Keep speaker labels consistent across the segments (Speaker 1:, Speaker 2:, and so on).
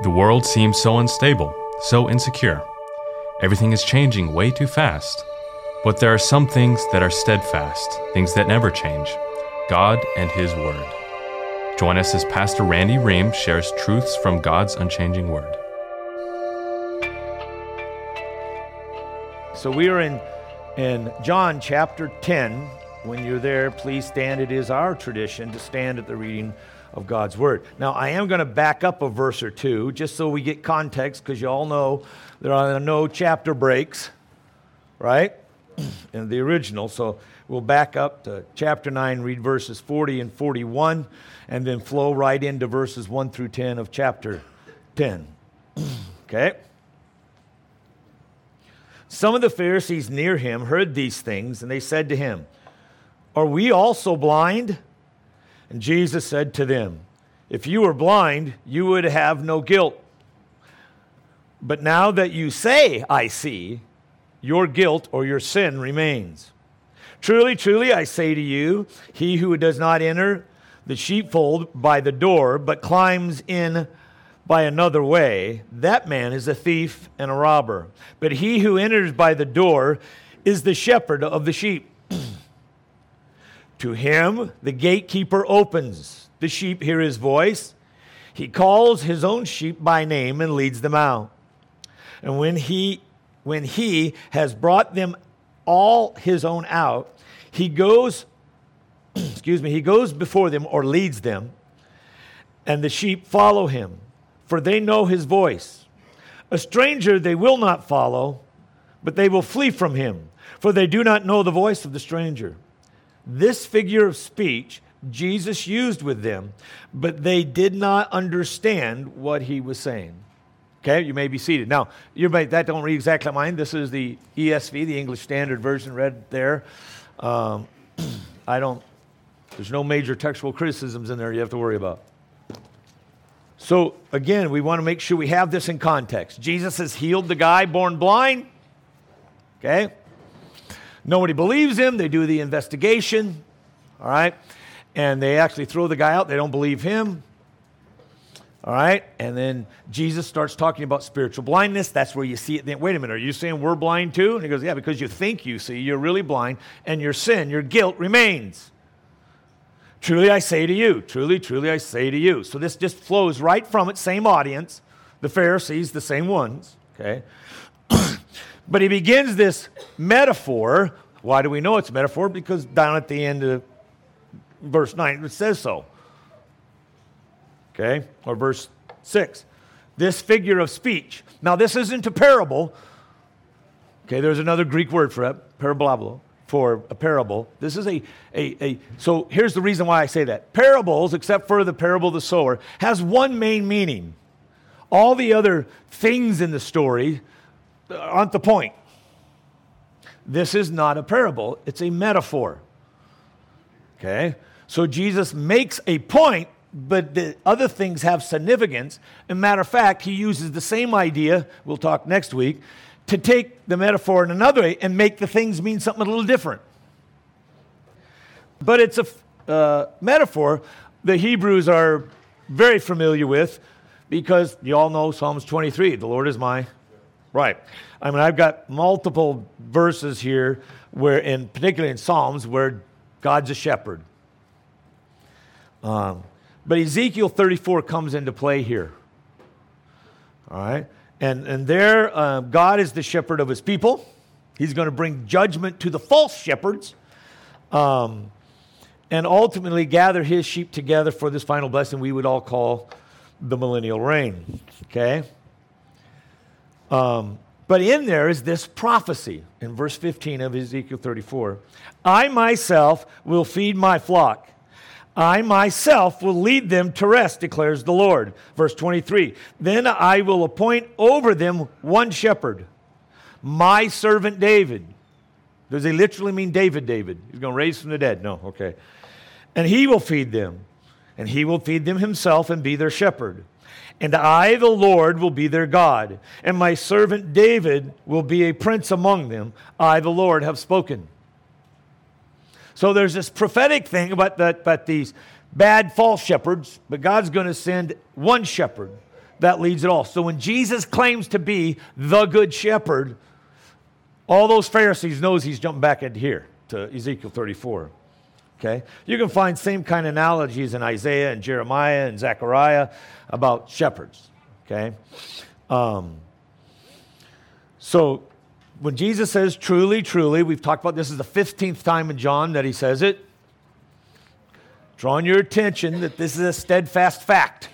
Speaker 1: The world seems so unstable, so insecure. Everything is changing way too fast. But there are some things that are steadfast, things that never change God and His Word. Join us as Pastor Randy Ream shares truths from God's unchanging Word.
Speaker 2: So we are in, in John chapter 10. When you're there, please stand. It is our tradition to stand at the reading of God's word. Now, I am going to back up a verse or two just so we get context because you all know there are no chapter breaks, right? In the original. So we'll back up to chapter 9, read verses 40 and 41, and then flow right into verses 1 through 10 of chapter 10. okay? Some of the Pharisees near him heard these things, and they said to him, Are we also blind? And Jesus said to them, If you were blind, you would have no guilt. But now that you say, I see, your guilt or your sin remains. Truly, truly, I say to you, he who does not enter the sheepfold by the door, but climbs in by another way, that man is a thief and a robber. But he who enters by the door is the shepherd of the sheep. To him, the gatekeeper opens. The sheep hear his voice. He calls his own sheep by name and leads them out. And when he, when he has brought them all his own out, he goes, excuse me, he goes before them or leads them, and the sheep follow him, for they know his voice. A stranger they will not follow, but they will flee from him, for they do not know the voice of the stranger. This figure of speech Jesus used with them, but they did not understand what he was saying. Okay, you may be seated. Now, you may, that don't read exactly mine. This is the ESV, the English Standard Version, read there. Um, I don't, there's no major textual criticisms in there you have to worry about. So, again, we want to make sure we have this in context. Jesus has healed the guy born blind. Okay? Nobody believes him. They do the investigation, all right? And they actually throw the guy out. They don't believe him. All right? And then Jesus starts talking about spiritual blindness. That's where you see it. Then, wait a minute, are you saying we're blind too? And he goes, Yeah, because you think you see, you're really blind, and your sin, your guilt remains. Truly I say to you, truly, truly I say to you. So this just flows right from it, same audience, the Pharisees, the same ones, okay? But he begins this metaphor. Why do we know it's a metaphor? Because down at the end of verse 9, it says so. Okay? Or verse 6. This figure of speech. Now, this isn't a parable. Okay, there's another Greek word for it, parabolablo, for a parable. This is a, a, a, so here's the reason why I say that. Parables, except for the parable of the sower, has one main meaning. All the other things in the story aren't the point. This is not a parable, it's a metaphor. Okay? So Jesus makes a point, but the other things have significance. A matter of fact, he uses the same idea, we'll talk next week, to take the metaphor in another way and make the things mean something a little different. But it's a uh, metaphor the Hebrews are very familiar with because you all know Psalms 23 the Lord is my Right. I mean, I've got multiple verses here where, in particularly in Psalms, where God's a shepherd. Um, but Ezekiel 34 comes into play here. All right. And, and there, uh, God is the shepherd of his people. He's going to bring judgment to the false shepherds um, and ultimately gather his sheep together for this final blessing we would all call the millennial reign. Okay? Um, but in there is this prophecy in verse 15 of Ezekiel 34 I myself will feed my flock. I myself will lead them to rest, declares the Lord. Verse 23 Then I will appoint over them one shepherd, my servant David. Does he literally mean David, David? He's going to raise from the dead? No, okay. And he will feed them, and he will feed them himself and be their shepherd. And I, the Lord, will be their God, and my servant David will be a prince among them. I, the Lord, have spoken. So there's this prophetic thing about, that, about these bad false shepherds, but God's going to send one shepherd, that leads it all. So when Jesus claims to be the good shepherd, all those Pharisees knows he's jumping back into here to Ezekiel 34. Okay? You can find same kind of analogies in Isaiah and Jeremiah and Zechariah about shepherds. Okay? Um, so when Jesus says truly, truly, we've talked about this is the 15th time in John that he says it. Drawing your attention that this is a steadfast fact.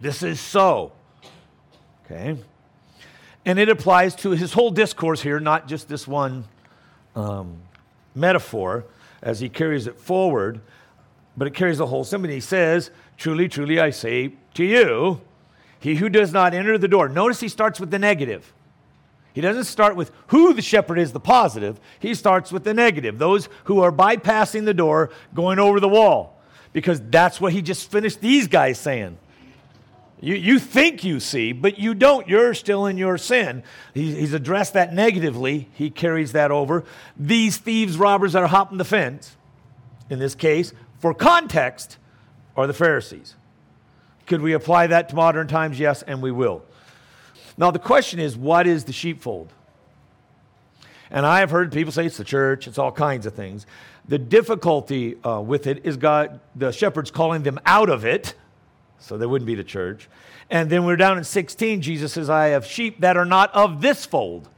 Speaker 2: This is so. Okay? And it applies to his whole discourse here, not just this one um, metaphor as he carries it forward, but it carries the whole symphony. He says, Truly, truly, I say to you, he who does not enter the door. Notice he starts with the negative. He doesn't start with who the shepherd is, the positive. He starts with the negative, those who are bypassing the door, going over the wall, because that's what he just finished these guys saying. You, you think you see, but you don't. You're still in your sin. He, he's addressed that negatively. He carries that over. These thieves, robbers that are hopping the fence, in this case, for context, are the Pharisees. Could we apply that to modern times? Yes, and we will. Now, the question is what is the sheepfold? And I have heard people say it's the church, it's all kinds of things. The difficulty uh, with it is God, the shepherds calling them out of it, so they wouldn't be the church. And then we're down in 16, Jesus says, I have sheep that are not of this fold.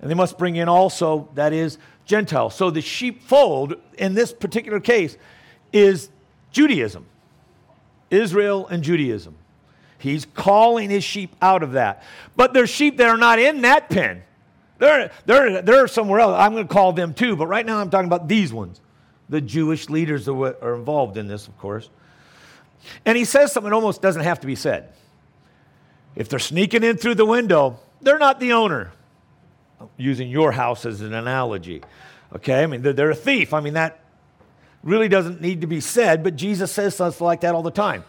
Speaker 2: And they must bring in also, that is, Gentiles. So the sheepfold in this particular case is Judaism, Israel and Judaism. He's calling his sheep out of that. But there's sheep that are not in that pen. They're, they're, they're somewhere else. I'm going to call them too, but right now I'm talking about these ones. The Jewish leaders are, are involved in this, of course. And he says something that almost doesn't have to be said. If they're sneaking in through the window, they're not the owner. Using your house as an analogy. Okay? I mean, they're, they're a thief. I mean, that really doesn't need to be said, but Jesus says stuff like that all the time.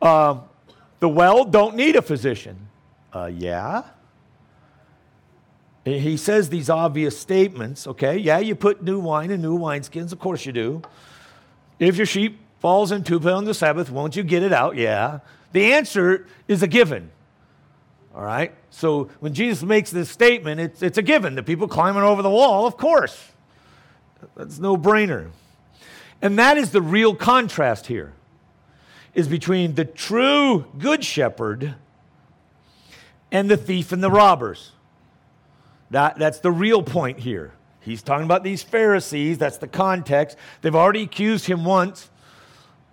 Speaker 2: Um, the well don't need a physician. Uh, yeah. He says these obvious statements, okay? Yeah, you put new wine in new wineskins, of course you do. If your sheep falls into it on the Sabbath, won't you get it out? Yeah. The answer is a given. All right? So when Jesus makes this statement, it's, it's a given. The people climbing over the wall, of course. That's no brainer. And that is the real contrast here is between the true good shepherd and the thief and the robbers. That, that's the real point here. He's talking about these Pharisees. That's the context. They've already accused him once,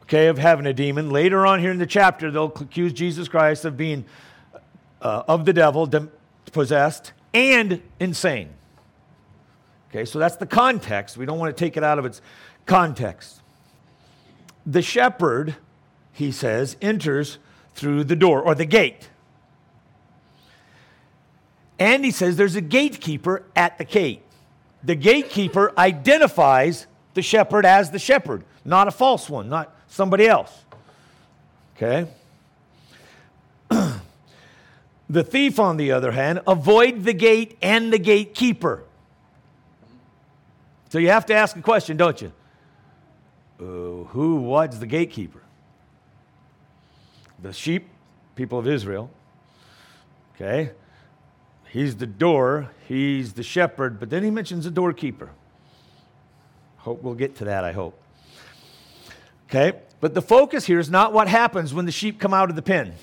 Speaker 2: okay, of having a demon. Later on here in the chapter, they'll accuse Jesus Christ of being uh, of the devil, possessed, and insane. Okay, so that's the context. We don't want to take it out of its context. The shepherd he says, enters through the door or the gate. And he says there's a gatekeeper at the gate. The gatekeeper identifies the shepherd as the shepherd, not a false one, not somebody else. Okay? the thief, on the other hand, avoid the gate and the gatekeeper. So you have to ask a question, don't you? Uh, who, what's the gatekeeper? the sheep, people of Israel. Okay? He's the door, he's the shepherd, but then he mentions the doorkeeper. Hope we'll get to that, I hope. Okay? But the focus here is not what happens when the sheep come out of the pen.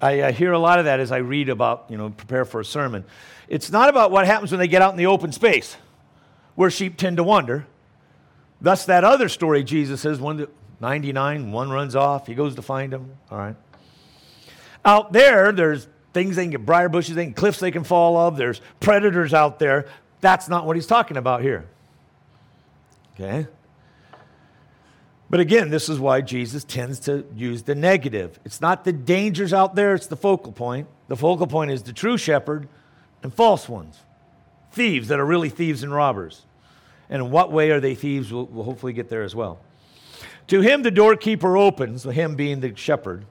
Speaker 2: I, hear a lot of that as I read about, you know, prepare for a sermon. It's not about what happens when they get out in the open space, where sheep tend to wander. Thus, that other story Jesus says, one 99, one runs off. He goes to find him. All right. Out there, there's things they can get briar bushes, they can, cliffs they can fall of. There's predators out there. That's not what he's talking about here. Okay? But again, this is why Jesus tends to use the negative. It's not the dangers out there, it's the focal point. The focal point is the true shepherd and false ones. Thieves that are really thieves and robbers. And in what way are they thieves? We'll, we'll hopefully get there as well. To him, the doorkeeper opens, him being the shepherd.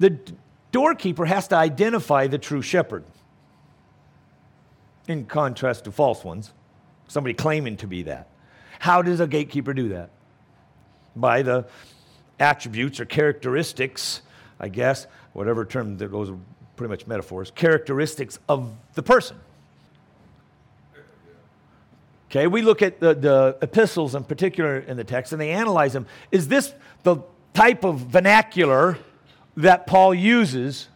Speaker 2: The doorkeeper has to identify the true shepherd, in contrast to false ones, somebody claiming to be that. How does a gatekeeper do that? By the attributes or characteristics, I guess, whatever term, those goes pretty much metaphors, characteristics of the person. Okay, we look at the, the epistles in particular in the text and they analyze them. Is this the type of vernacular that Paul uses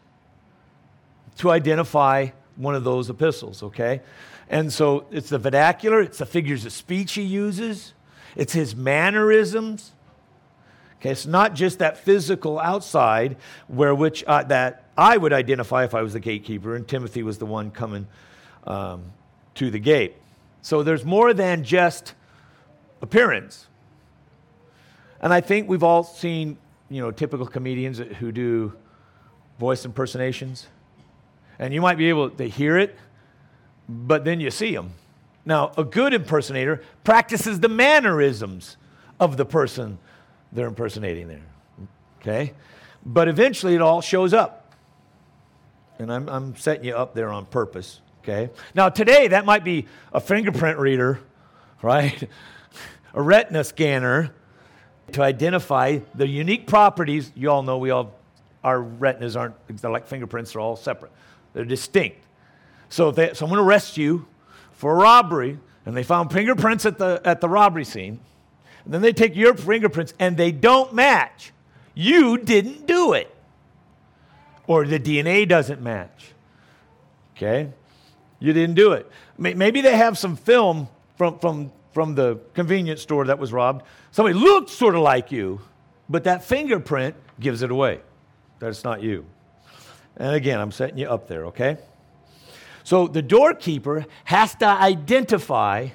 Speaker 2: to identify one of those epistles, okay? And so it's the vernacular, it's the figures of speech he uses, it's his mannerisms. Okay, it's not just that physical outside where which uh, that I would identify if I was the gatekeeper, and Timothy was the one coming um, to the gate. So there's more than just appearance. And I think we've all seen, you know, typical comedians who do voice impersonations. And you might be able to hear it, but then you see them. Now, a good impersonator practices the mannerisms of the person they're impersonating there. Okay? But eventually it all shows up. And I'm, I'm setting you up there on purpose. Okay? Now, today that might be a fingerprint reader, right? a retina scanner to identify the unique properties. You all know we all, our retinas aren't, they're like fingerprints, they're all separate, they're distinct. So if they, someone arrests you for a robbery and they found fingerprints at the, at the robbery scene, and then they take your fingerprints and they don't match, you didn't do it. Or the DNA doesn't match. Okay? You didn't do it. Maybe they have some film from, from, from the convenience store that was robbed. Somebody looked sort of like you, but that fingerprint gives it away that it's not you. And again, I'm setting you up there, okay? So the doorkeeper has to identify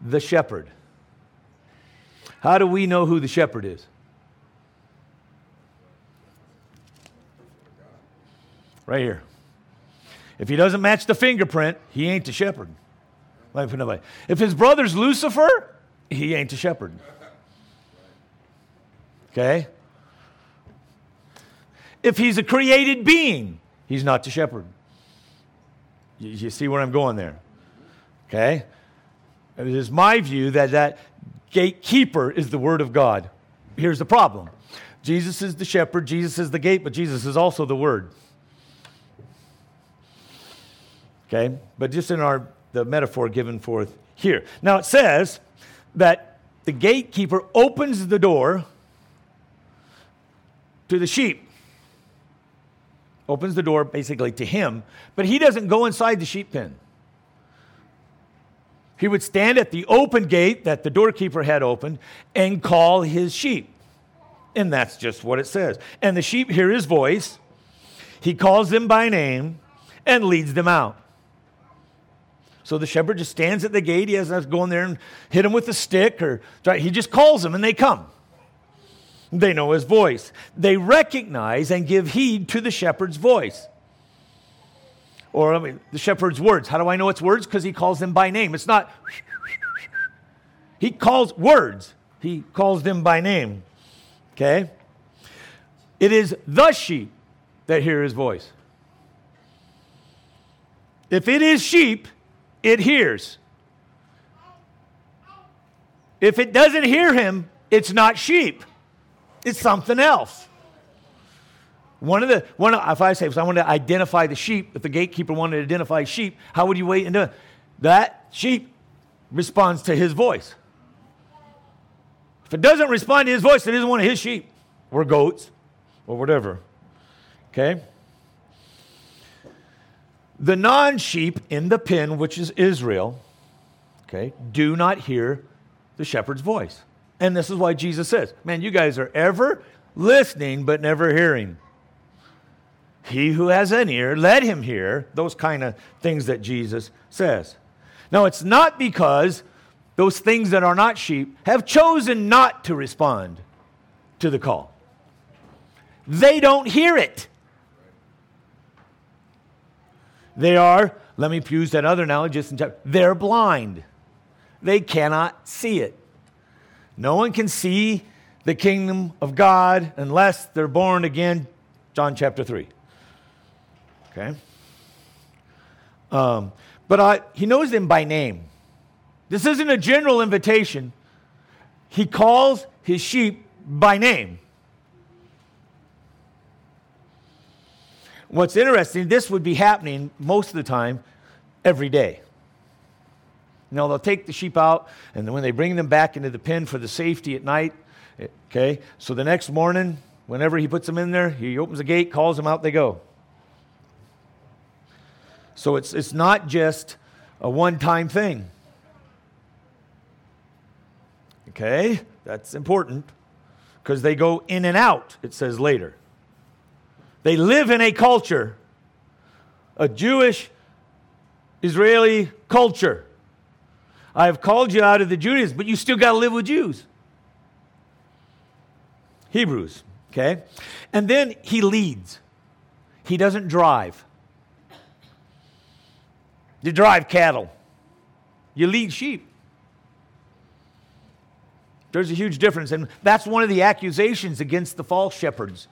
Speaker 2: the shepherd. How do we know who the shepherd is? Right here. If he doesn't match the fingerprint, he ain't the shepherd. Put it If his brother's Lucifer, he ain't the shepherd. Okay? If he's a created being, he's not the shepherd. You see where I'm going there? Okay? It is my view that that gatekeeper is the word of God. Here's the problem Jesus is the shepherd, Jesus is the gate, but Jesus is also the word. Okay? But just in our the metaphor given forth here. Now it says that the gatekeeper opens the door to the sheep. Opens the door basically to him, but he doesn't go inside the sheep pen. He would stand at the open gate that the doorkeeper had opened and call his sheep. And that's just what it says. And the sheep hear his voice. He calls them by name and leads them out. So the shepherd just stands at the gate. He doesn't to go in there and hit them with a stick or try. He just calls them and they come. They know his voice. They recognize and give heed to the shepherd's voice. Or I mean, the shepherd's words. How do I know it's words? Because he calls them by name. It's not, he calls words, he calls them by name. Okay? It is the sheep that hear his voice. If it is sheep, it hears. If it doesn't hear him, it's not sheep. It's something else. One of the one of, if I say if I want to identify the sheep, if the gatekeeper wanted to identify sheep, how would you wait and do it? That sheep responds to his voice. If it doesn't respond to his voice, it isn't one of his sheep or goats or whatever. Okay? The non sheep in the pen, which is Israel, okay, do not hear the shepherd's voice. And this is why Jesus says, Man, you guys are ever listening but never hearing. He who has an ear, let him hear those kind of things that Jesus says. Now, it's not because those things that are not sheep have chosen not to respond to the call, they don't hear it. They are, let me use that other analogy they're blind. They cannot see it. No one can see the kingdom of God unless they're born again. John chapter 3. Okay? Um, but I, he knows them by name. This isn't a general invitation. He calls his sheep by name. What's interesting, this would be happening most of the time every day. Now, they'll take the sheep out, and when they bring them back into the pen for the safety at night, eh, okay, so the next morning, whenever he puts them in there, he opens the gate, calls them out, they go. So it's, it's not just a one time thing. Okay, that's important because they go in and out, it says later. They live in a culture, a Jewish Israeli culture. I have called you out of the Judaism, but you still got to live with Jews. Hebrews, okay? And then he leads, he doesn't drive. You drive cattle, you lead sheep. There's a huge difference. And that's one of the accusations against the false shepherds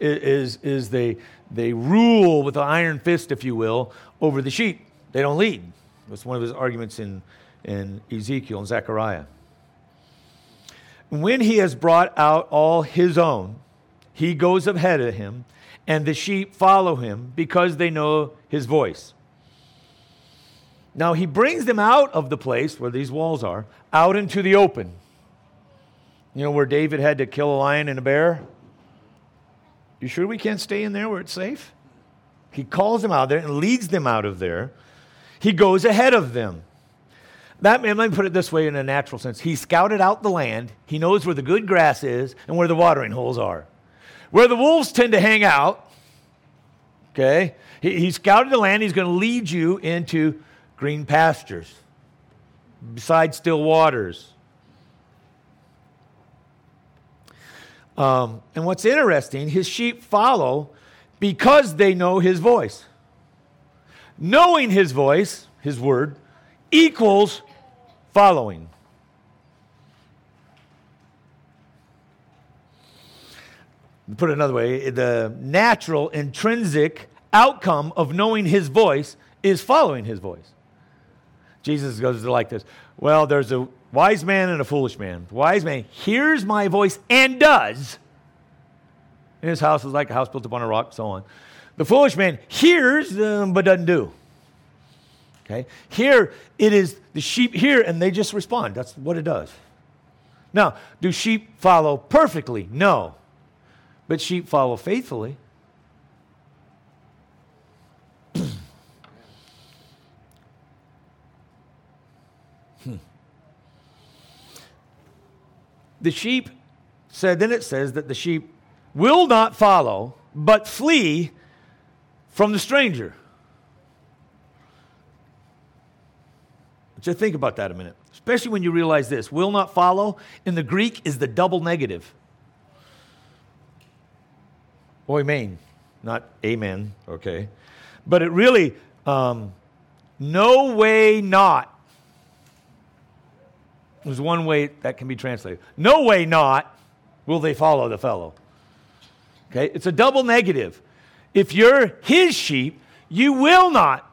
Speaker 2: is, is they, they rule with an iron fist, if you will, over the sheep. They don't lead. That's one of his arguments in, in Ezekiel and Zechariah. When he has brought out all his own, he goes ahead of him, and the sheep follow him because they know his voice. Now he brings them out of the place where these walls are, out into the open. You know where David had to kill a lion and a bear? You sure we can't stay in there where it's safe? He calls them out there and leads them out of there. He goes ahead of them. That man, let me put it this way in a natural sense. He scouted out the land. He knows where the good grass is and where the watering holes are. Where the wolves tend to hang out, okay, he, he scouted the land. He's going to lead you into green pastures, beside still waters. Um, and what's interesting, his sheep follow because they know his voice. Knowing his voice, his word, equals following. Put it another way, the natural, intrinsic outcome of knowing his voice is following his voice. Jesus goes like this Well, there's a wise man and a foolish man. The wise man hears my voice and does. And his house is like a house built upon a rock, so on. The foolish man hears um, but doesn't do. Okay? Here it is the sheep hear and they just respond. That's what it does. Now, do sheep follow perfectly? No. But sheep follow faithfully. The sheep said, then it says that the sheep will not follow, but flee from the stranger. Just think about that a minute, especially when you realize this will not follow in the Greek is the double negative. Oimen, not amen, okay? But it really, um, no way not there's one way that can be translated. No way not will they follow the fellow. Okay? It's a double negative. If you're his sheep, you will not,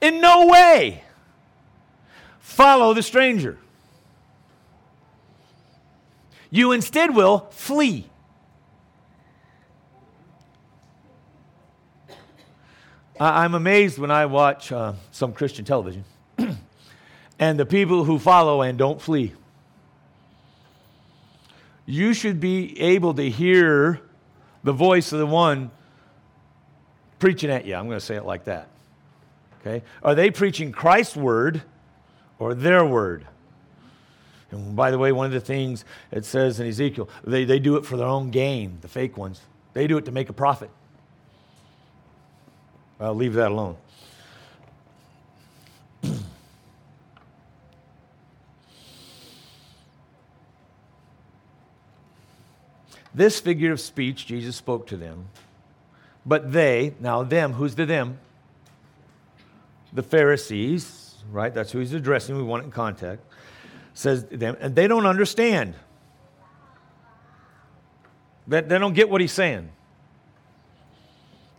Speaker 2: in no way, follow the stranger. You instead will flee. I'm amazed when I watch uh, some Christian television and the people who follow and don't flee. You should be able to hear the voice of the one preaching at you. I'm going to say it like that. Okay? Are they preaching Christ's word or their word? And by the way, one of the things it says in Ezekiel, they, they do it for their own gain, the fake ones. They do it to make a profit. I'll leave that alone. This figure of speech, Jesus spoke to them. But they, now them, who's the them? The Pharisees, right? That's who he's addressing. We want it in context. Says them, and they don't understand. They, they don't get what he's saying.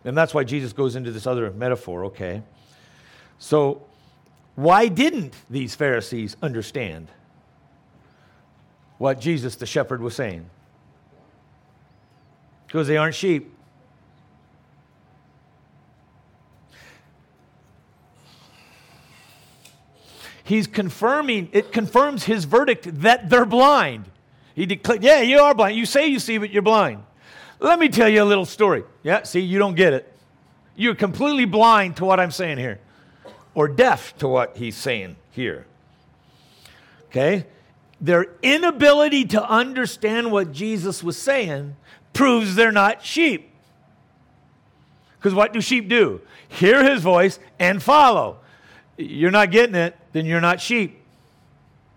Speaker 2: And that's why Jesus goes into this other metaphor, okay? So, why didn't these Pharisees understand what Jesus the shepherd was saying? because they aren't sheep. He's confirming, it confirms his verdict that they're blind. He declared, Yeah, you are blind. You say you see, but you're blind. Let me tell you a little story. Yeah, see, you don't get it. You're completely blind to what I'm saying here, or deaf to what he's saying here. Okay? Their inability to understand what Jesus was saying proves they're not sheep. Because what do sheep do? Hear his voice and follow. You're not getting it, then you're not sheep.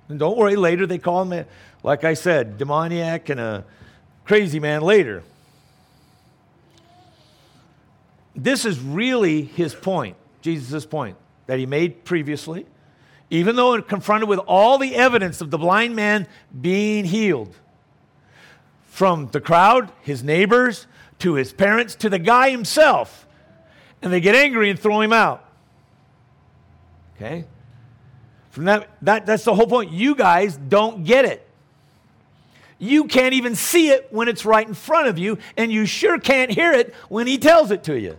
Speaker 2: And don't worry, later they call him, like I said, demoniac and a crazy man later. This is really his point, Jesus' point that he made previously. Even though confronted with all the evidence of the blind man being healed from the crowd, his neighbors, to his parents, to the guy himself, and they get angry and throw him out. Okay? From that, that that's the whole point. You guys don't get it. You can't even see it when it's right in front of you, and you sure can't hear it when he tells it to you.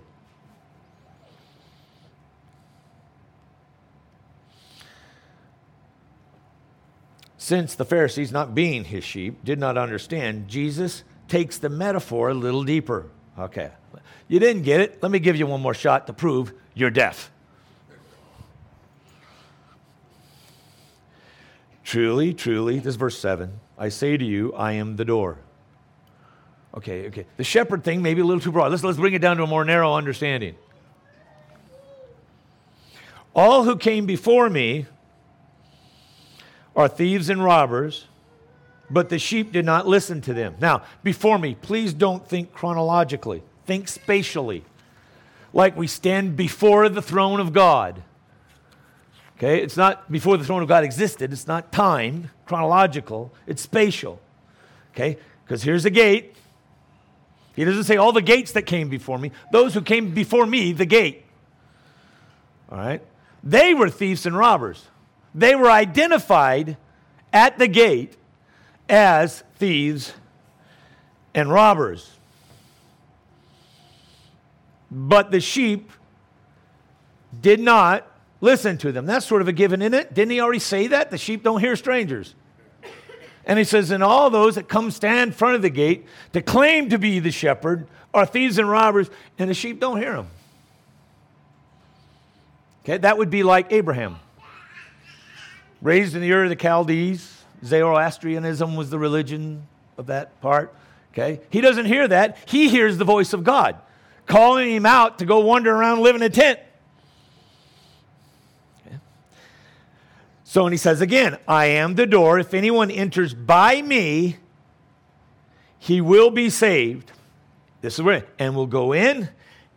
Speaker 2: Since the Pharisees, not being his sheep, did not understand, Jesus takes the metaphor a little deeper. Okay, you didn't get it. Let me give you one more shot to prove you're deaf. Truly, truly, this is verse 7. I say to you, I am the door. Okay, okay. The shepherd thing may be a little too broad. Let's, let's bring it down to a more narrow understanding. All who came before me are thieves and robbers, but the sheep did not listen to them. Now, before me, please don't think chronologically, think spatially, like we stand before the throne of God. Okay, it's not before the throne of God existed, it's not time, chronological, it's spatial. Okay, because here's a gate. He doesn't say all the gates that came before me, those who came before me, the gate. All right, they were thieves and robbers they were identified at the gate as thieves and robbers. But the sheep did not listen to them. That's sort of a given, in it? Didn't he already say that? The sheep don't hear strangers. And he says, And all those that come stand in front of the gate to claim to be the shepherd are thieves and robbers, and the sheep don't hear them. Okay, that would be like Abraham raised in the Ur of the Chaldees. Zoroastrianism was the religion of that part. Okay? He doesn't hear that. He hears the voice of God calling him out to go wander around, live in a tent. Okay. So, and he says again, I am the door. If anyone enters by me, he will be saved. This is where, and will go in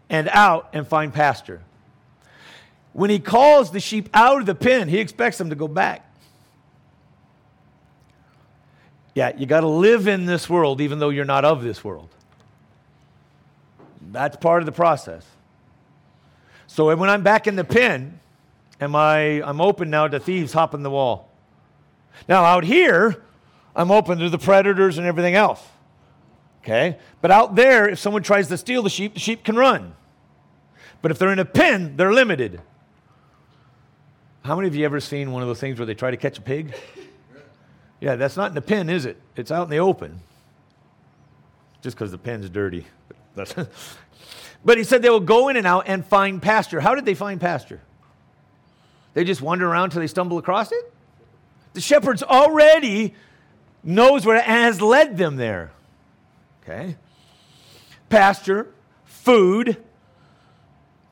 Speaker 2: and out and find pasture. When he calls the sheep out of the pen, he expects them to go back. Yeah, you got to live in this world even though you're not of this world. That's part of the process. So when I'm back in the pen, am I I'm open now to thieves hopping the wall. Now out here, I'm open to the predators and everything else. Okay? But out there, if someone tries to steal the sheep, the sheep can run. But if they're in a pen, they're limited. How many of you ever seen one of those things where they try to catch a pig? Yeah, that's not in the pen, is it? It's out in the open. Just because the pen's dirty. but he said they will go in and out and find pasture. How did they find pasture? They just wander around till they stumble across it? The shepherd's already knows where it has led them there. Okay? Pasture, food.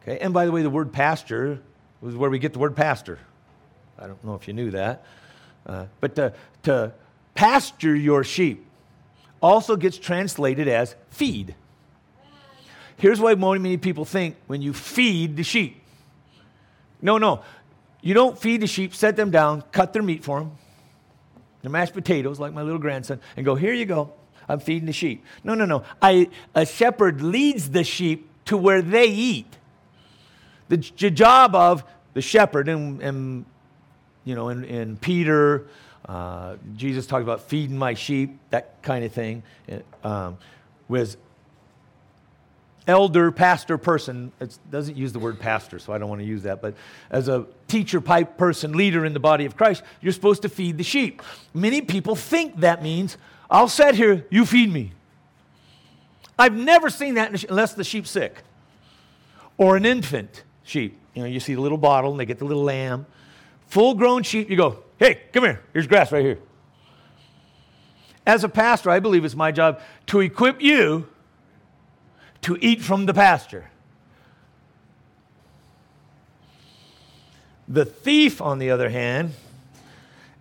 Speaker 2: Okay, and by the way, the word pasture was where we get the word pastor. I don't know if you knew that. Uh, but to, to pasture your sheep also gets translated as feed. Here's why many people think when you feed the sheep. No, no. You don't feed the sheep, set them down, cut their meat for them, their mashed potatoes, like my little grandson, and go, here you go. I'm feeding the sheep. No, no, no. I, a shepherd leads the sheep to where they eat. The, the job of the shepherd, and, and you know, in, in Peter, uh, Jesus talked about feeding my sheep, that kind of thing, um, was elder, pastor person, it doesn't use the word pastor, so I don't want to use that, but as a teacher, pipe person, leader in the body of Christ, you're supposed to feed the sheep. Many people think that means, I'll sit here, you feed me. I've never seen that unless the sheep's sick or an infant sheep. You know, you see the little bottle and they get the little lamb. Full grown sheep, you go, hey, come here, here's grass right here. As a pastor, I believe it's my job to equip you to eat from the pasture. The thief, on the other hand,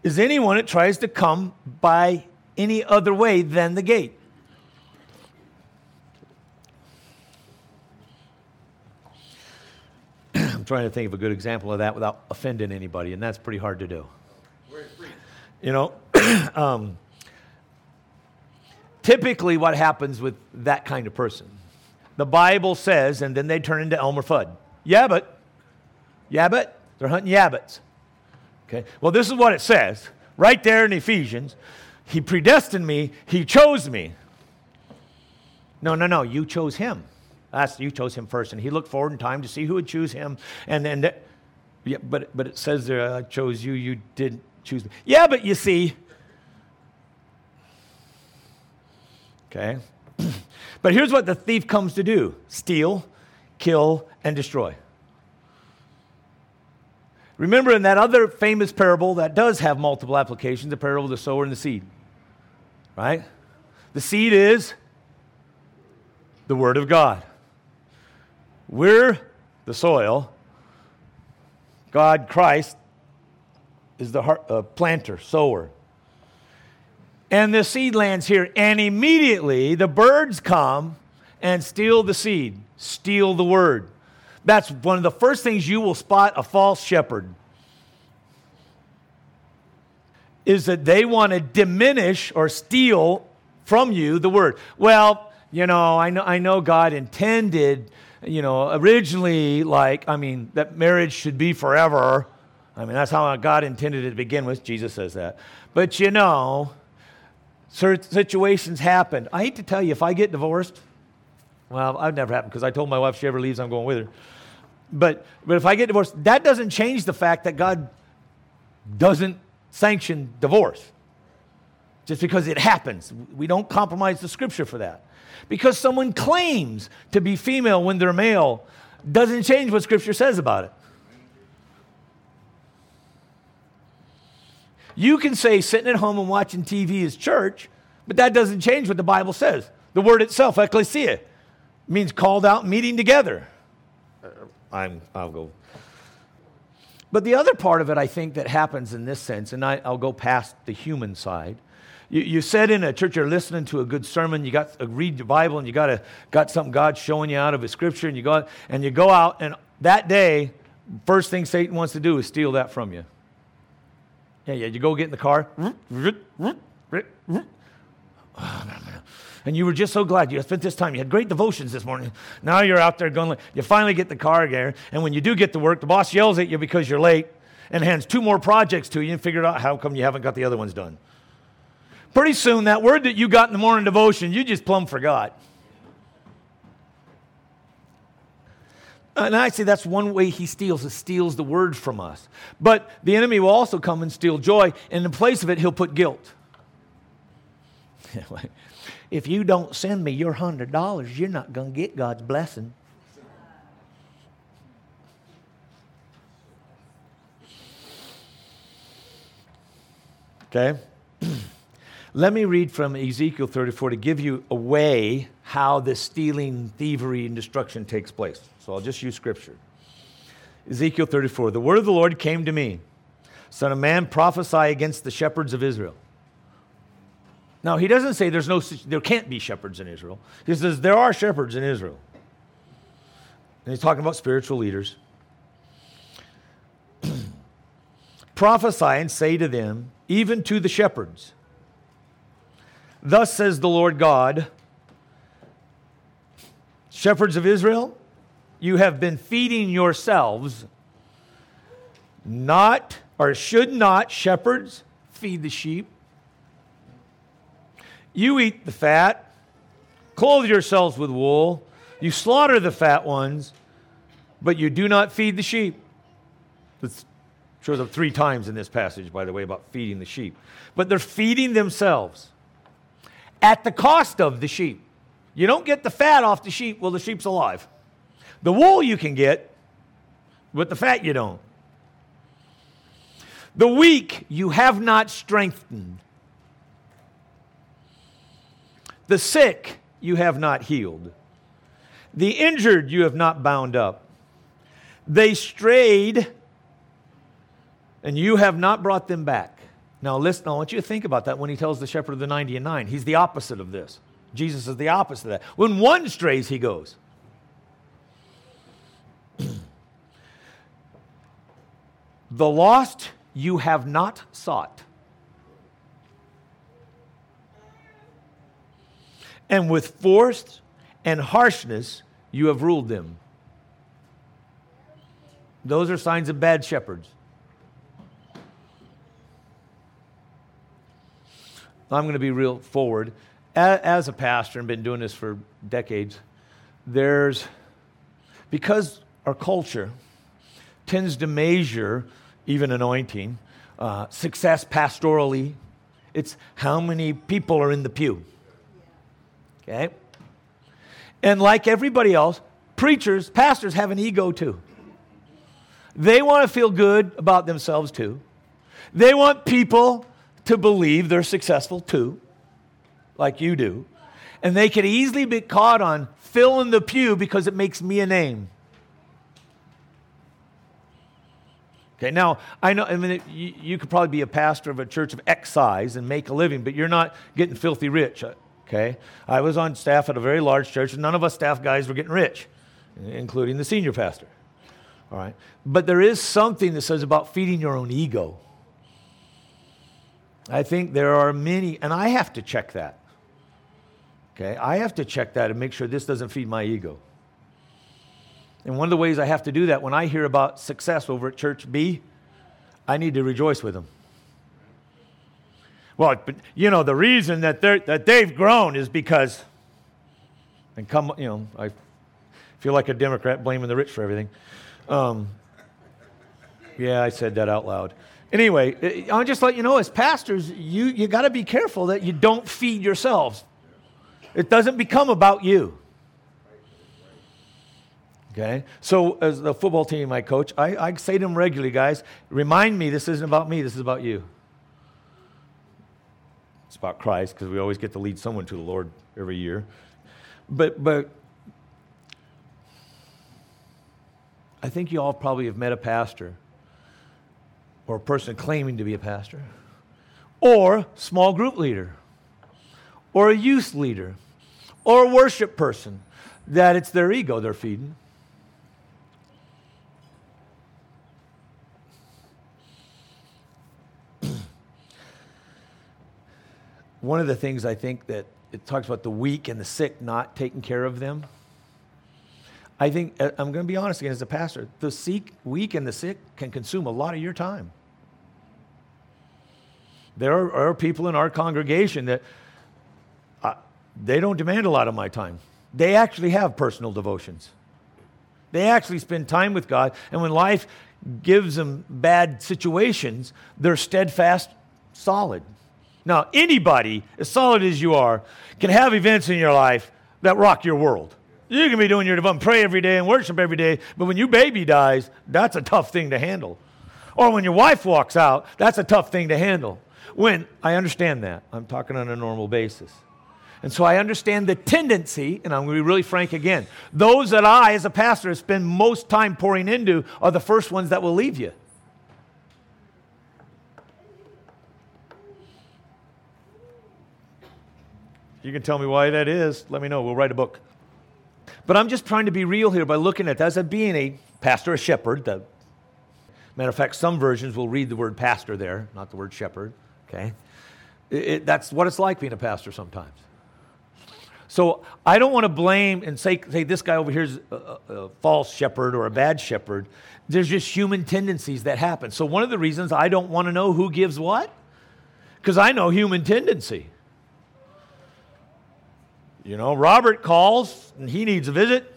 Speaker 2: is anyone that tries to come by any other way than the gate. Trying to think of a good example of that without offending anybody, and that's pretty hard to do. You know, um, typically what happens with that kind of person the Bible says, and then they turn into Elmer Fudd. Yabbit. Yabbit. They're hunting yabbits. Okay. Well, this is what it says right there in Ephesians. He predestined me, he chose me. No, no, no. You chose him. That's you chose him first, and he looked forward in time to see who would choose him. And then, yeah, but but it says there, I chose you. You didn't choose me. Yeah, but you see. Okay. But here's what the thief comes to do steal, kill, and destroy. Remember in that other famous parable that does have multiple applications, the parable of the sower and the seed. Right? The seed is the Word of God. We're the soil. God, Christ, is the heart, uh, planter, sower and the seed lands here. And immediately the birds come and steal the seed, steal the word. That's one of the first things you will spot a false shepherd. Is that they want to diminish or steal from you the word. Well, you know, I know, I know God intended, you know, originally, like, I mean, that marriage should be forever. I mean, that's how God intended it to begin with. Jesus says that. But you know, certain situations happen. I hate to tell you, if I get divorced, well, I've never happened because I told my wife if she ever leaves, I'm going with her. But, but if I get divorced, that doesn't change the fact that God doesn't sanction divorce just because it happens. We don't compromise the scripture for that. Because someone claims to be female when they're male doesn't change what scripture says about it. You can say sitting at home and watching TV is church, but that doesn't change what the Bible says. The word itself, ecclesia, means called out meeting together. Uh, I'm, I'll go. But the other part of it, I think, that happens in this sense, and I, will go past the human side. You, you said in a church, you're listening to a good sermon, you got to read your Bible, and you got, a, got something God's showing you out of His Scripture, and you go and you go out, and that day, first thing Satan wants to do is steal that from you. Yeah, yeah. You go get in the car. And you were just so glad you spent this time. You had great devotions this morning. Now you're out there going, you finally get the car there. And when you do get to work, the boss yells at you because you're late and hands two more projects to you and figure out how come you haven't got the other ones done. Pretty soon, that word that you got in the morning devotion, you just plumb forgot. And I say that's one way he steals, He steals the word from us. But the enemy will also come and steal joy, and in place of it, he'll put guilt. if you don't send me your hundred dollars, you're not going to get God's blessing. Okay? Let me read from Ezekiel 34 to give you a way how this stealing, thievery, and destruction takes place. So I'll just use scripture. Ezekiel 34 The word of the Lord came to me, Son of man, prophesy against the shepherds of Israel. Now, he doesn't say there's no, there can't be shepherds in Israel. He says there are shepherds in Israel. And he's talking about spiritual leaders. Prophesy and say to them, even to the shepherds, Thus says the Lord God, shepherds of Israel, you have been feeding yourselves, not, or should not shepherds feed the sheep? You eat the fat, clothe yourselves with wool, You slaughter the fat ones, but you do not feed the sheep. This shows up three times in this passage, by the way, about feeding the sheep. But they're feeding themselves at the cost of the sheep. You don't get the fat off the sheep while the sheep's alive. The wool you can get, but the fat you don't. The weak you have not strengthened. The sick you have not healed. The injured you have not bound up. They strayed, and you have not brought them back. Now, listen, I want you to think about that when he tells the shepherd of the 90 and 9. He's the opposite of this. Jesus is the opposite of that. When one strays, he goes. the lost you have not sought. And with force and harshness you have ruled them. Those are signs of bad shepherds. I'm going to be real forward. As a pastor and been doing this for decades, there's, because our culture tends to measure even anointing, uh, success pastorally, it's how many people are in the pew. Okay? And like everybody else, preachers, pastors have an ego too. They want to feel good about themselves too. They want people to believe they're successful too, like you do. And they could easily be caught on filling the pew because it makes me a name. Okay, now I know. I mean, you, you, could probably be a pastor of a church of X size and make a living, but you're not getting filthy rich. Uh, okay, I was on staff at a very large church, and none of us staff guys were getting rich, including the senior pastor. All right, but there is something that says about feeding your own ego. I think there are many, and I have to check that. Okay, I have to check that and make sure this doesn't feed my ego. And one of the ways I have to do that when I hear about success over at Church B, I need to rejoice with them. Well, but you know, the reason that, they're, that they've grown is because, and come, you know, I feel like a Democrat blaming the rich for everything. Um, yeah, I said that out loud. Anyway, eh, I'll just let you know as pastors, you, you got to be careful that you don't feed yourselves. It doesn't become about you. Okay? So, as the football team I coach, I, I say to them regularly, guys, remind me this isn't about me, this is about you. It's about Christ because we always get to lead someone to the Lord every year. But, but I think you all probably have met a pastor or a person claiming to be a pastor or small group leader or a youth leader or a worship person that it's their ego they're feeding. one of the things I think that it talks about the weak and the sick not taking care of them. I think, uh, I'm going to be honest again as a pastor, the sick, weak and the sick can consume a lot of your time. There are, are people in our congregation that uh, they don't demand a lot of my time. They actually have personal devotions. They actually spend time with God, and when life gives them bad situations, they're steadfast, solid. Now, anybody, as solid as you are, can have events in your life that rock your world. You can be doing your devotion, pray every day and worship every day, but when your baby dies, that's a tough thing to handle. Or when your wife walks out, that's a tough thing to handle. When I understand that, I'm talking on a normal basis. And so I understand the tendency, and I'm going to be really frank again. Those that I, as a pastor, spend most time pouring into are the first ones that will leave you. You can tell me why that is. Let me know. We'll write a book. But I'm just trying to be real here by looking at that as a being a pastor, a shepherd. The, matter of fact, some versions will read the word pastor there, not the word shepherd. Okay? It, it, that's what it's like being a pastor sometimes. So I don't want to blame and say, say this guy over here is a, a, a false shepherd or a bad shepherd. There's just human tendencies that happen. So one of the reasons I don't want to know who gives what, because I know human tendency. You know, Robert calls and he needs a visit.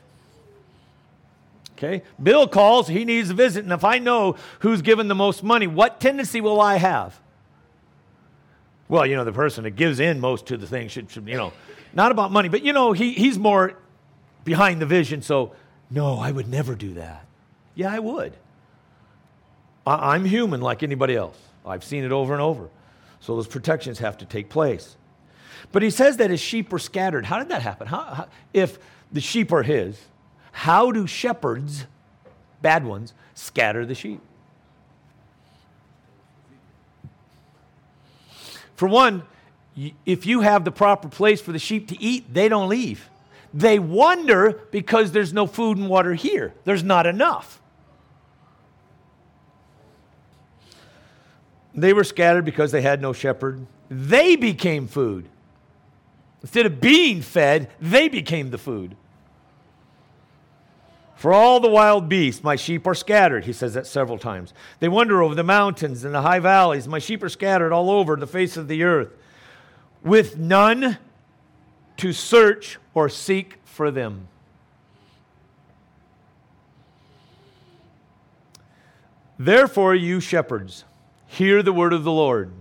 Speaker 2: Okay? Bill calls, he needs a visit. And if I know who's given the most money, what tendency will I have? Well, you know, the person that gives in most to the thing should, should you know, not about money, but you know, he, he's more behind the vision. So, no, I would never do that. Yeah, I would. I, I'm human like anybody else. I've seen it over and over. So those protections have to take place. But he says that his sheep were scattered. How did that happen? How, how, if the sheep are his, how do shepherds, bad ones, scatter the sheep? For one, if you have the proper place for the sheep to eat, they don't leave. They wonder because there's no food and water here. There's not enough. They were scattered because they had no shepherd. They became food. Instead of being fed, they became the food. For all the wild beasts, my sheep are scattered. He says that several times. They wander over the mountains and the high valleys. My sheep are scattered all over the face of the earth, with none to search or seek for them. Therefore, you shepherds, hear the word of the Lord.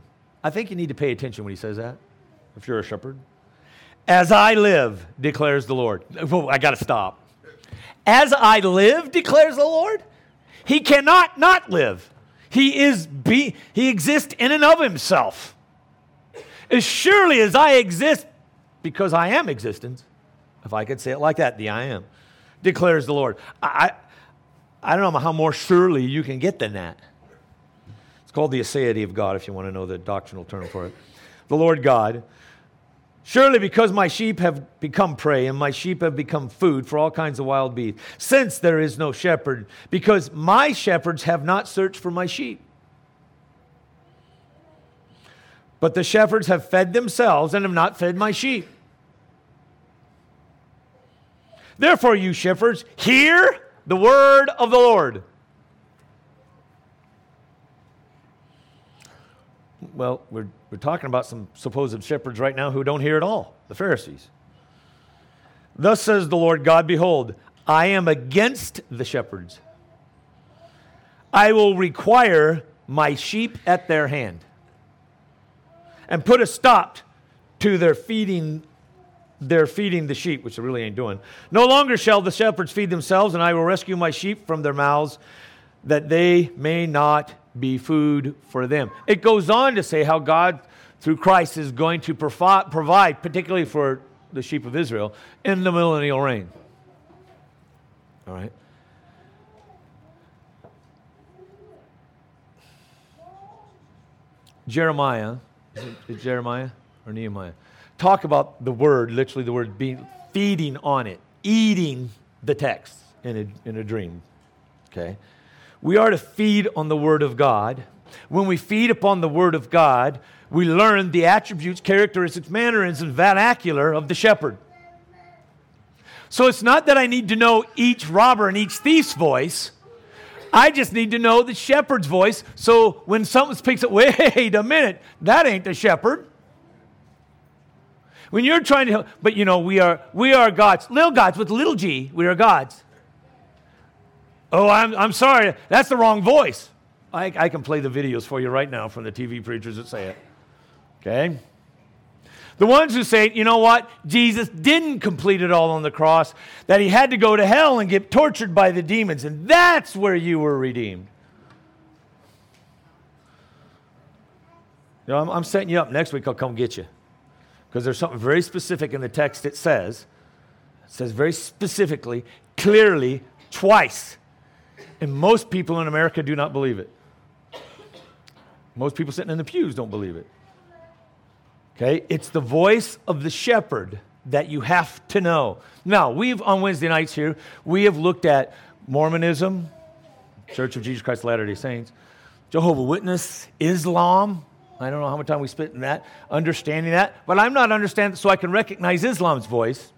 Speaker 2: I think you need to pay attention when he says that, if you're a shepherd. As I live, declares the Lord. Oh, I got to stop. As I live, declares the Lord. He cannot not live. He is be, he exists in and of himself. As surely as I exist, because I am existence, if I could say it like that, the I am, declares the Lord. I, I don't know how more surely you can get than that. It's called the aseity of God, if you want to know the doctrinal term for it. The Lord God Surely, because my sheep have become prey and my sheep have become food for all kinds of wild beasts, since there is no shepherd, because my shepherds have not searched for my sheep. But the shepherds have fed themselves and have not fed my sheep. Therefore, you shepherds, hear the word of the Lord. Well, we're, we're talking about some supposed shepherds right now who don't hear at all the Pharisees. Thus says the Lord God Behold, I am against the shepherds. I will require my sheep at their hand and put a stop to their feeding their feeding the sheep, which they really ain't doing. No longer shall the shepherds feed themselves, and I will rescue my sheep from their mouths, that they may not be food for them. It goes on to say how God, through Christ, is going to provide, particularly for the sheep of Israel, in the millennial reign. All right? Jeremiah, is Jeremiah or Nehemiah? Talk about the word, literally the word being feeding on it, eating the text in a, in a dream. Okay? We are to feed on the Word of God. When we feed upon the Word of God, we learn the attributes, characteristics, mannerisms, and vernacular of the shepherd. So it's not that I need to know each robber and each thief's voice. I just need to know the shepherd's voice. So when someone speaks up, wait a minute, that ain't the shepherd. When you're trying to, but you know, we are we are gods, little gods with little g. We are gods. Oh, I'm, I'm sorry, that's the wrong voice. I, I can play the videos for you right now from the TV preachers that say it. Okay? The ones who say, you know what, Jesus didn't complete it all on the cross, that he had to go to hell and get tortured by the demons, and that's where you were redeemed. You know, I'm, I'm setting you up. Next week I'll come get you. Because there's something very specific in the text it says. It says very specifically, clearly, twice and most people in America do not believe it. Most people sitting in the pews don't believe it. Okay? It's the voice of the shepherd that you have to know. Now, we've, on Wednesday nights here, we have looked at Mormonism, Church of Jesus Christ of Latter day Saints, Jehovah Witness, Islam. I don't know how much time we spent in that, understanding that, but I'm not understanding so I can recognize Islam's voice.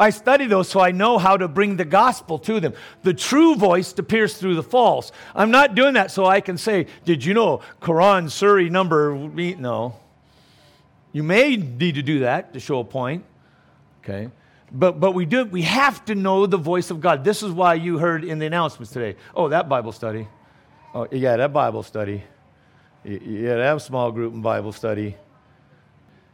Speaker 2: I study those so I know how to bring the gospel to them. The true voice to pierce through the false. I'm not doing that so I can say, Did you know Quran, Surah number? No. You may need to do that to show a point, Okay? But, but we do we have to know the voice of God. This is why you heard in the announcements today. Oh, that Bible study. Oh, yeah, that Bible study. Yeah, that small group and Bible study.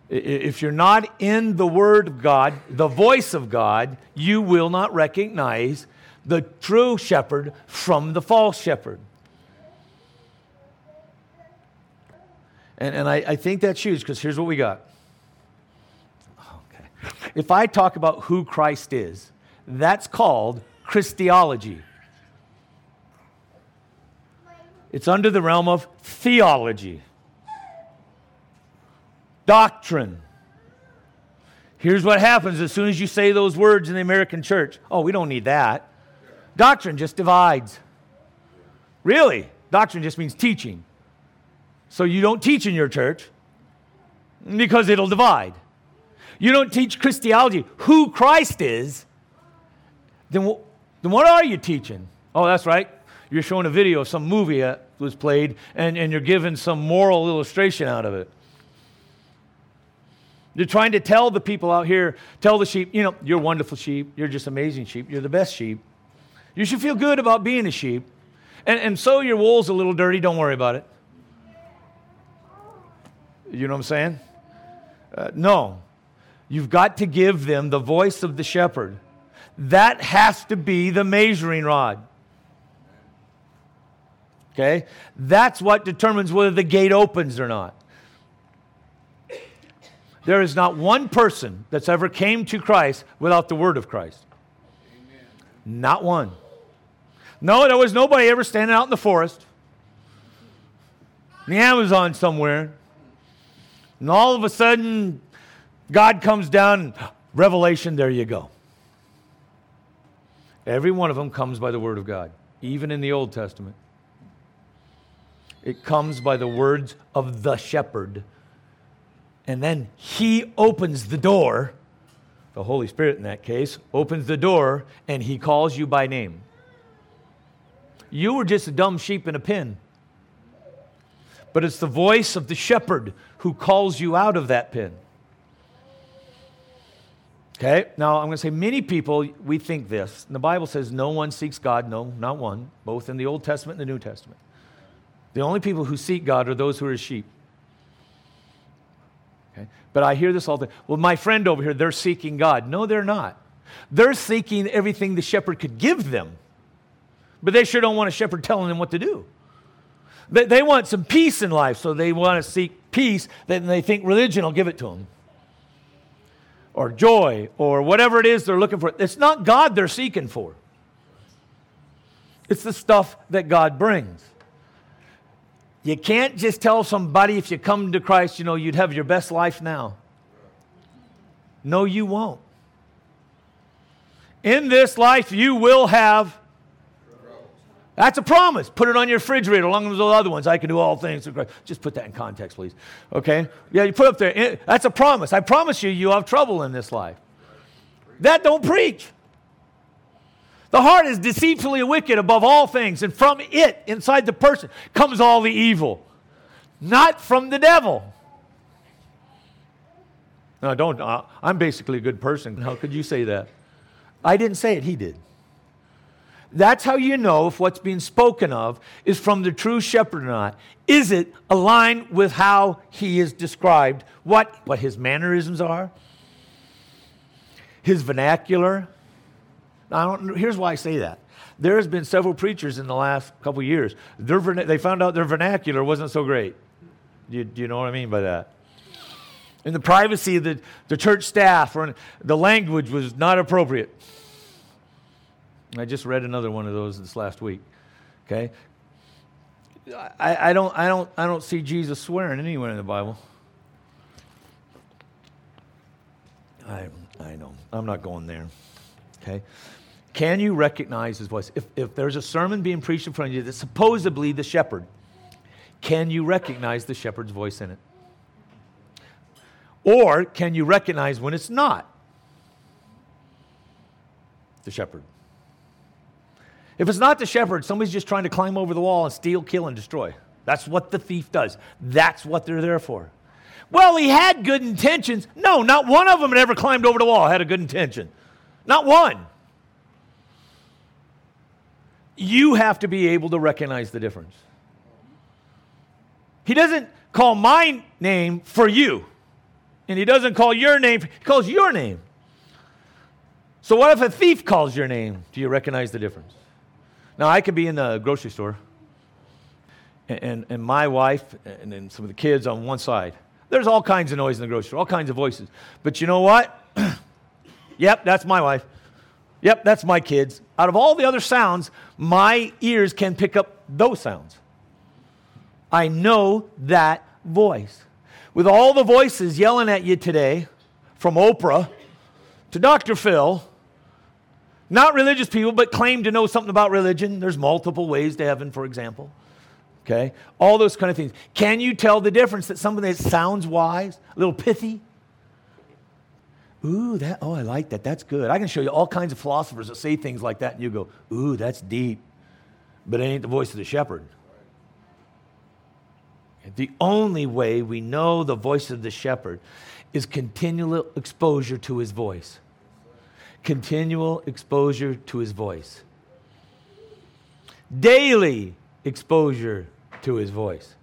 Speaker 2: If you're not in the Word of God, the voice of God, you will not recognize the true shepherd from the false shepherd. And, and I, I think that's huge because here's what we got. Okay. If I talk about who Christ is, that's called Christology. It's under the realm of theology, doctrine. Here's what happens as soon as you say those words in the American church. Oh, we don't need that. Doctrine just divides. Really? Doctrine just means teaching. So you don't teach in your church because it'll divide. You don't teach Christology, who Christ is, then, then what are you teaching? Oh, that's right. You're showing a video of some movie that was played, and, and you're giving some moral illustration out of it. You're trying to tell the people out here, tell the sheep, you know, you're wonderful sheep. You're just amazing sheep. You're the best sheep. You should feel good about being a sheep. And, and so your wool's a little dirty. Don't worry about it. You know what I'm saying? Uh, no. You've got to give them the voice of the shepherd. That has to be the measuring rod. Okay? That's what determines whether the gate opens or not. There is not one person that's ever came to Christ without the word of Christ. Amen. Not one. No, there was nobody ever standing out in the forest, in the Amazon somewhere, and all of a sudden, God comes down, revelation, there you go. Every one of them comes by the Word of God, even in the Old Testament. It comes by the words of the shepherd. And then he opens the door, the Holy Spirit in that case, opens the door, and he calls you by name. You were just a dumb sheep in a pen but it's the voice of the shepherd who calls you out of that pen. Okay, now I'm going to say many people, we think this. The Bible says no one seeks God, no, not one, both in the Old Testament and the New Testament. The only people who seek God are those who are sheep. Okay? But I hear this all the time. Well, my friend over here, they're seeking God. No, they're not. They're seeking everything the shepherd could give them, but they sure don't want a shepherd telling them what to do. They, they want some peace in life, so they want to seek peace, then they think religion will give it to them. Or joy, or whatever it is they're looking for. It's not God they're seeking for, it's the stuff that God brings. You can't just tell somebody if you come to Christ, you know, you'd have your best life now. No, you won't. In this life, you will have that's a promise. Put it on your refrigerator along with those other ones. I can do all things. Just put that in context, please. Okay? Yeah, you put up there. That's a promise. I promise you, you'll have trouble in this life. That don't preach. The heart is deceitfully wicked above all things, and from it, inside the person, comes all the evil. Not from the devil. No, I don't. Uh, I'm basically a good person. How could you say that? I didn't say it, he did. That's how you know if what's being spoken of is from the true shepherd or not. Is it aligned with how he is described, what, what his mannerisms are, his vernacular? I don't, here's why I say that. There has been several preachers in the last couple years. Their, they found out their vernacular wasn't so great. Do you, do you know what I mean by that? In the privacy of the, the church staff, or the language was not appropriate. I just read another one of those this last week. Okay? I, I, don't, I, don't, I don't see Jesus swearing anywhere in the Bible. I, I know. I'm not going there. Okay? Can you recognize his voice? If, if there's a sermon being preached in front of you that's supposedly the shepherd, can you recognize the shepherd's voice in it? Or can you recognize when it's not the shepherd? If it's not the shepherd, somebody's just trying to climb over the wall and steal, kill, and destroy. That's what the thief does. That's what they're there for. Well, he had good intentions. No, not one of them had ever climbed over the wall, had a good intention. Not one. You have to be able to recognize the difference. He doesn't call my name for you, and he doesn't call your name, he calls your name. So, what if a thief calls your name? Do you recognize the difference? Now, I could be in the grocery store, and, and, and my wife and then some of the kids on one side. There's all kinds of noise in the grocery store, all kinds of voices. But you know what? yep, that's my wife. Yep, that's my kids. Out of all the other sounds, my ears can pick up those sounds. I know that voice. With all the voices yelling at you today, from Oprah to Dr. Phil not religious people, but claim to know something about religion. There's multiple ways to heaven, for example. Okay? All those kind of things. Can you tell the difference that something that sounds wise, a little pithy? Ooh, that, oh, I like that. That's good. I can show you all kinds of philosophers that say things like that, and you go, ooh, that's deep. But it ain't the voice of the shepherd. The only way we know the voice of the shepherd is continual exposure to his voice continual exposure to his voice, daily exposure to his voice.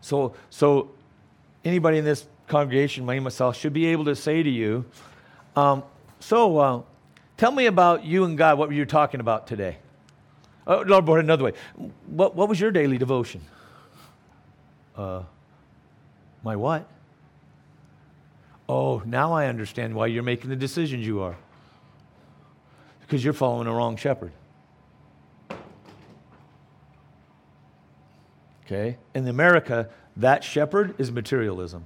Speaker 2: So, so anybody in this congregation, me myself, should be able to say to you, um, so uh, tell me about you and God, what were you talking about today? Oh, Lord, put it another way. What, what was your daily devotion? Uh, my what? Oh, now I understand why you're making the decisions you are. Because you're following the wrong shepherd. Okay? In America, that shepherd is materialism.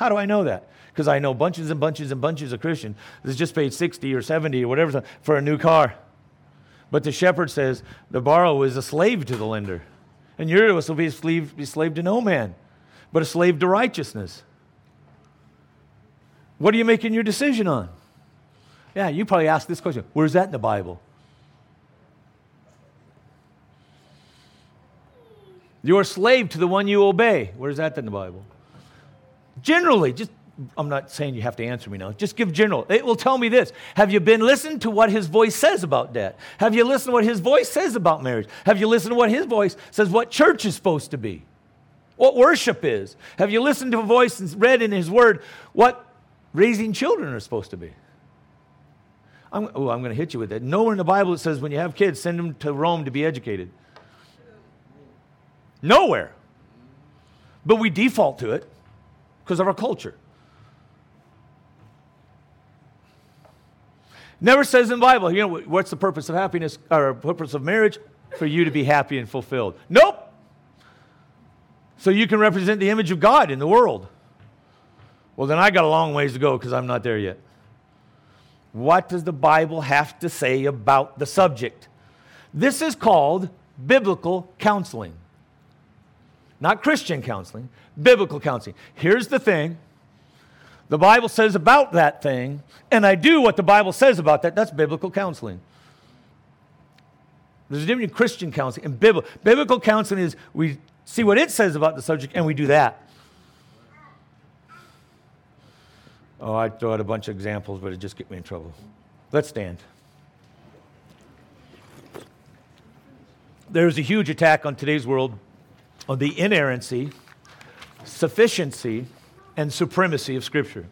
Speaker 2: How do I know that? Because I know bunches and bunches and bunches of Christians that's just paid 60 or 70 or whatever for a new car. But the shepherd says the borrower is a slave to the lender. And you're supposed to be a slave, be slave to no man but a slave to righteousness. What are you making your decision on? Yeah, you probably ask this question Where's that in the Bible? You're a slave to the one you obey. Where's that in the Bible? Generally, just I'm not saying you have to answer me now. Just give general. It will tell me this. Have you been listened to what his voice says about that? Have you listened to what his voice says about marriage? Have you listened to what his voice says what church is supposed to be? what worship is? Have you listened to a voice and read in His Word what raising children are supposed to be? I'm, oh, I'm going to hit you with that. Nowhere in the Bible it says when you have kids, send them to Rome to be educated. Nowhere. But we default to it because of our culture. Never says in the Bible, you know, what's the purpose of happiness or purpose of marriage? For you to be happy and fulfilled. Nope so you can represent the image of God in the world. Well, then I got a long ways to go because I'm not there yet. What does the Bible have to say about the subject? This is called biblical counseling. Not Christian counseling, biblical counseling. Here's the thing the Bible says about that thing, and I do what the Bible says about that. That's biblical counseling. There's a difference between Christian counseling and biblical. Biblical counseling is we see what it says about the subject, and we do that. Oh, I throw out a bunch of examples, but it just get me in trouble. Let's stand. There's a huge attack on today's world on the inerrancy, sufficiency, and supremacy of Scripture.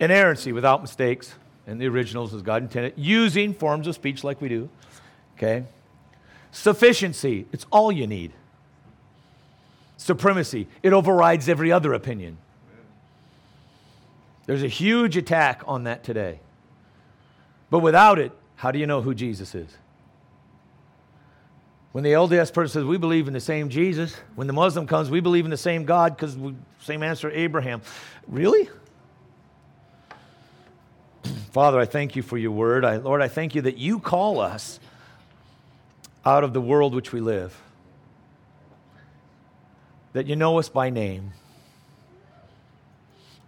Speaker 2: Inerrancy without mistakes, and the originals as God intended, using forms of speech like we do. Okay? Sufficiency, it's all you need supremacy, it overrides every other opinion. There's a huge attack on that today. But without it, how do you know who Jesus is? When the LDS person says, We believe in the same Jesus, when the Muslim comes, we believe in the same God because same answer, Abraham. Really? Father, I thank you for your word. I, Lord, I thank you that you call us out of the world which we live that you know us by name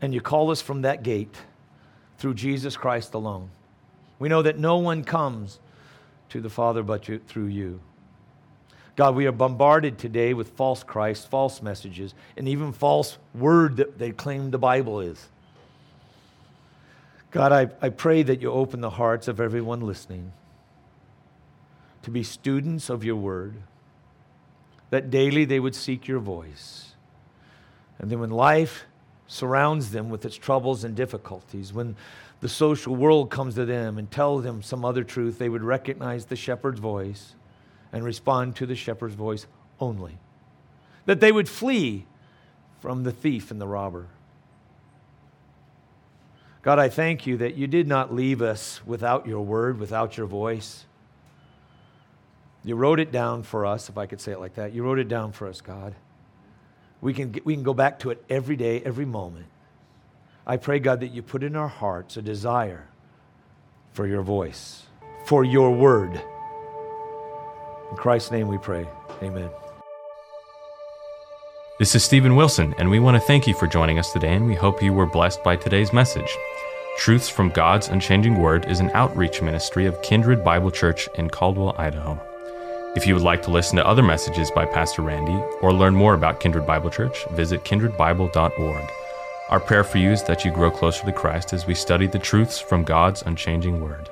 Speaker 2: and you call us from that gate through Jesus Christ alone. We know that no one comes to the Father but you, through you. God, we are bombarded today with false Christ, false messages, and even false word that they claim the Bible is. God, I, I pray that you open the hearts of everyone listening to be students of your word, that daily they would seek your voice. And then when life surrounds them with its troubles and difficulties, when the social world comes to them and tells them some other truth, they would recognize the shepherd's voice and respond to the shepherd's voice only. That they would flee from the thief and the robber. God, I thank you that you did not leave us without your word, without your voice. You wrote it down for us, if I could say it like that. You wrote it down for us, God. We can, we can go back to it every day, every moment. I pray, God, that you put in our hearts a desire for your voice, for your word. In Christ's name we pray. Amen.
Speaker 1: This is Stephen Wilson, and we want to thank you for joining us today, and we hope you were blessed by today's message. Truths from God's Unchanging Word is an outreach ministry of Kindred Bible Church in Caldwell, Idaho. If you would like to listen to other messages by Pastor Randy or learn more about Kindred Bible Church, visit kindredbible.org. Our prayer for you is that you grow closer to Christ as we study the truths from God's unchanging Word.